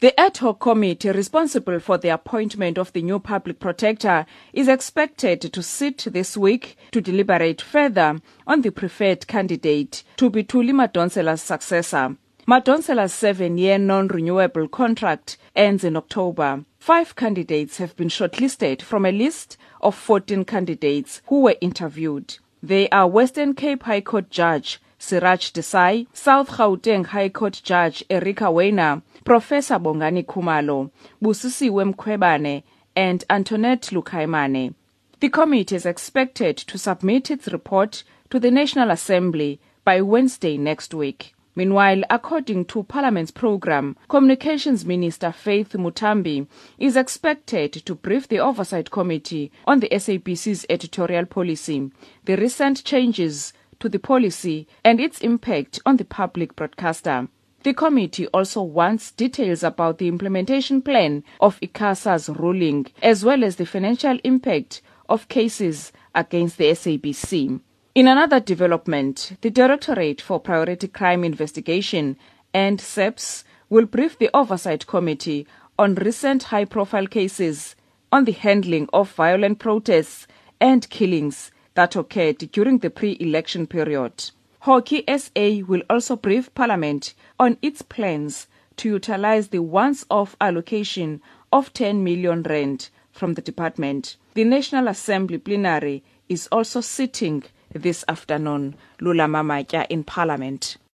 The ad hoc committee responsible for the appointment of the new public protector is expected to sit this week to deliberate further on the preferred candidate to be Thuli Madonsela's successor. Madonsela's seven-year non-renewable contract ends in October. Five candidates have been shortlisted from a list of 14 candidates who were interviewed. They are Western Cape High Court Judge Siraj Desai, South Gauteng High Court Judge Erika Weiner, Professor Bongani Kumalo, Busisiwe Mkhwebane, and Antoinette Lukhaimane. The committee is expected to submit its report to the National Assembly by Wednesday next week. Meanwhile, according to Parliament's program, Communications Minister Faith Muthambi is expected to brief the Oversight Committee on the SABC's editorial policy, the recent changes to the policy, and its impact on the public broadcaster. The committee also wants details about the implementation plan of ICASA's ruling, as well as the financial impact of cases against the SABC. In another development, the Directorate for Priority Crime Investigation and SAPS will brief the Oversight Committee on recent high profile cases on the handling of violent protests and killings that occurred during the pre election period. Hockey SA will also brief Parliament on its plans to utilize the once off allocation of 10 million rand from the department. The National Assembly plenary is also sitting this afternoon, Lulama Matya in Parliament.